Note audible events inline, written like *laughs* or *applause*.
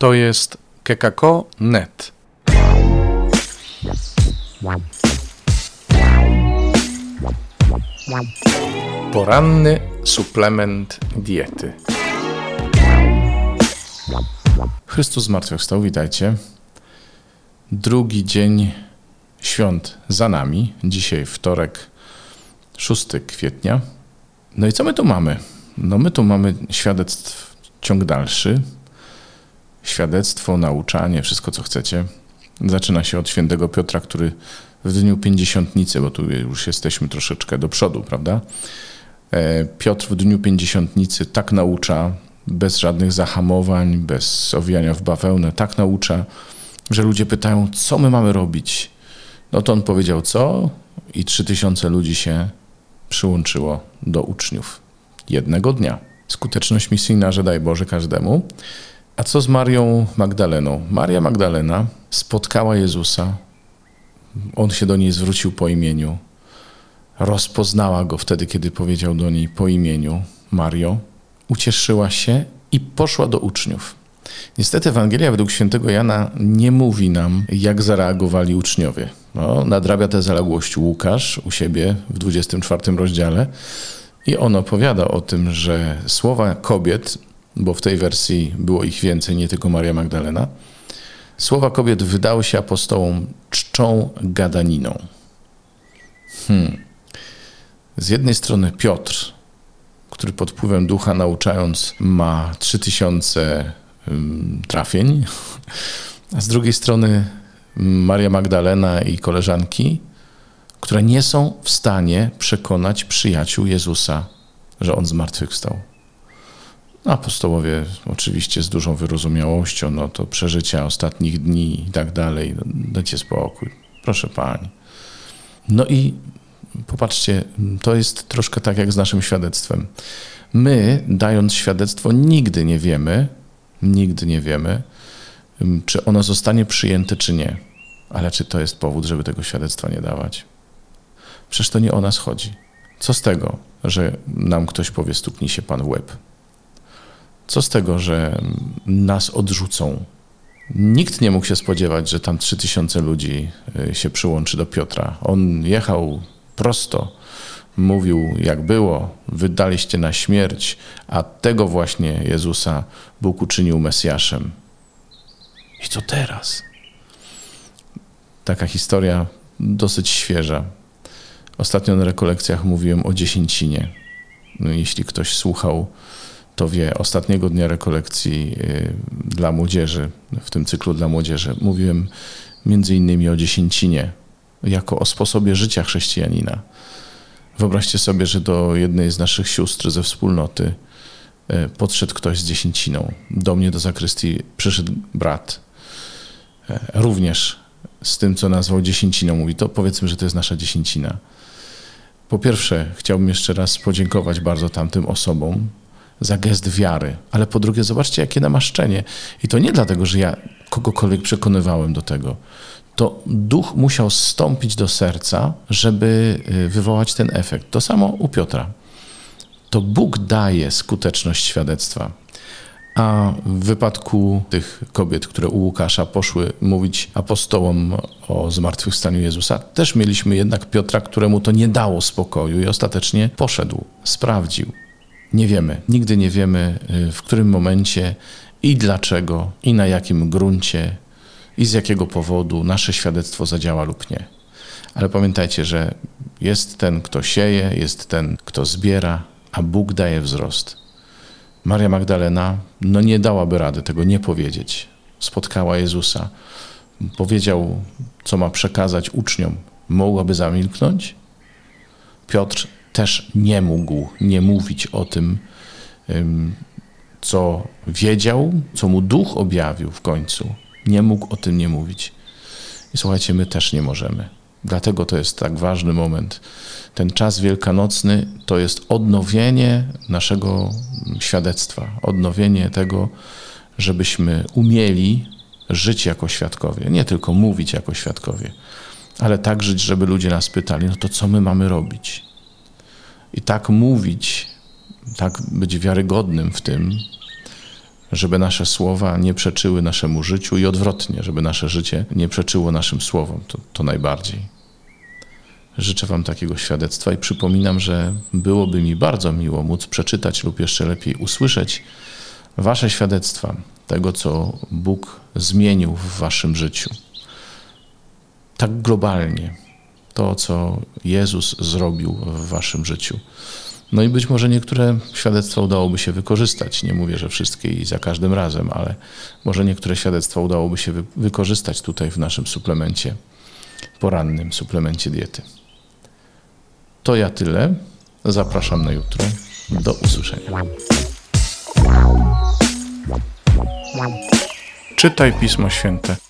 To jest kekako.net. Poranny suplement diety. Chrystus zmartwychwstał, witajcie. Drugi dzień świąt za nami. Dzisiaj wtorek, 6 kwietnia. No i co my tu mamy? No my tu mamy świadectw ciąg dalszy. Świadectwo, nauczanie, wszystko co chcecie. Zaczyna się od świętego Piotra, który w dniu pięćdziesiątnicy, bo tu już jesteśmy troszeczkę do przodu, prawda? E, Piotr w dniu pięćdziesiątnicy tak naucza, bez żadnych zahamowań, bez owijania w bawełnę, tak naucza, że ludzie pytają, co my mamy robić. No to on powiedział co i trzy tysiące ludzi się przyłączyło do uczniów jednego dnia. Skuteczność misyjna, że daj Boże każdemu. A co z Marią Magdaleną? Maria Magdalena spotkała Jezusa. On się do niej zwrócił po imieniu. Rozpoznała go wtedy, kiedy powiedział do niej po imieniu Mario. Ucieszyła się i poszła do uczniów. Niestety Ewangelia według świętego Jana nie mówi nam, jak zareagowali uczniowie. No, nadrabia tę zaległość Łukasz u siebie w 24 rozdziale i on opowiada o tym, że słowa kobiet, bo w tej wersji było ich więcej, nie tylko Maria Magdalena, słowa kobiet wydały się apostołom czczą gadaniną. Hmm. Z jednej strony Piotr, który pod wpływem ducha nauczając ma 3000 trafień, *laughs* a z drugiej strony Maria Magdalena i koleżanki, które nie są w stanie przekonać przyjaciół Jezusa, że On zmartwychwstał. Apostołowie oczywiście z dużą wyrozumiałością, no to przeżycia ostatnich dni i tak dalej, dajcie spokój, proszę Pani. No i popatrzcie, to jest troszkę tak jak z naszym świadectwem. My, dając świadectwo, nigdy nie wiemy, nigdy nie wiemy, czy ono zostanie przyjęte, czy nie. Ale czy to jest powód, żeby tego świadectwa nie dawać? Przecież to nie o nas chodzi. Co z tego, że nam ktoś powie, stuknij się pan w łeb? Co z tego, że nas odrzucą? Nikt nie mógł się spodziewać, że tam trzy tysiące ludzi y, się przyłączy do Piotra. On jechał prosto, mówił jak było, wydaliście na śmierć, a tego właśnie Jezusa Bóg uczynił Mesjaszem. I co teraz? Taka historia dosyć świeża. Ostatnio na rekolekcjach mówiłem o dziesięcinie. No, jeśli ktoś słuchał, to wie, ostatniego dnia rekolekcji y, dla młodzieży, w tym cyklu dla młodzieży, mówiłem między innymi o dziesięcinie, jako o sposobie życia chrześcijanina. Wyobraźcie sobie, że do jednej z naszych sióstr ze wspólnoty y, podszedł ktoś z dziesięciną. Do mnie do zakrystii przyszedł brat, y, również z tym, co nazwał dziesięciną. Mówi, to powiedzmy, że to jest nasza dziesięcina. Po pierwsze, chciałbym jeszcze raz podziękować bardzo tamtym osobom za gest wiary, ale po drugie, zobaczcie, jakie namaszczenie. I to nie dlatego, że ja kogokolwiek przekonywałem do tego. To duch musiał stąpić do serca, żeby y, wywołać ten efekt. To samo u Piotra. To Bóg daje skuteczność świadectwa. A w wypadku tych kobiet, które u Łukasza poszły mówić apostołom o zmartwychwstaniu Jezusa, też mieliśmy jednak Piotra, któremu to nie dało spokoju i ostatecznie poszedł, sprawdził. Nie wiemy, nigdy nie wiemy, y, w którym momencie i dlaczego, i na jakim gruncie, i z jakiego powodu nasze świadectwo zadziała lub nie. Ale pamiętajcie, że jest ten, kto sieje, jest ten, kto zbiera, a Bóg daje wzrost. Maria Magdalena no nie dałaby rady tego nie powiedzieć. Spotkała Jezusa, powiedział, co ma przekazać uczniom. Mogłaby zamilknąć? Piotr też nie mógł nie mówić o tym, co wiedział, co mu duch objawił w końcu. Nie mógł o tym nie mówić. I słuchajcie, my też nie możemy. Dlatego to jest tak ważny moment. Ten czas wielkanocny to jest odnowienie naszego świadectwa, odnowienie tego, żebyśmy umieli żyć jako świadkowie, nie tylko mówić jako świadkowie, ale tak żyć, żeby ludzie nas pytali, no to co my mamy robić? I tak mówić, tak być wiarygodnym w tym, żeby nasze słowa nie przeczyły naszemu życiu i odwrotnie, żeby nasze życie nie przeczyło naszym słowom. To, to najbardziej. Życzę Wam takiego świadectwa i przypominam, że byłoby mi bardzo miło móc przeczytać lub jeszcze lepiej usłyszeć Wasze świadectwa tego, co Bóg zmienił w Waszym życiu. Tak globalnie, to, co Jezus zrobił w Waszym życiu. No i być może niektóre świadectwa udałoby się wykorzystać. Nie mówię, że wszystkie i za każdym razem, ale może niektóre świadectwa udałoby się wy wykorzystać tutaj w naszym suplemencie porannym, suplemencie diety. To ja tyle. Zapraszam na jutro. Do usłyszenia. Czytaj Pismo Święte.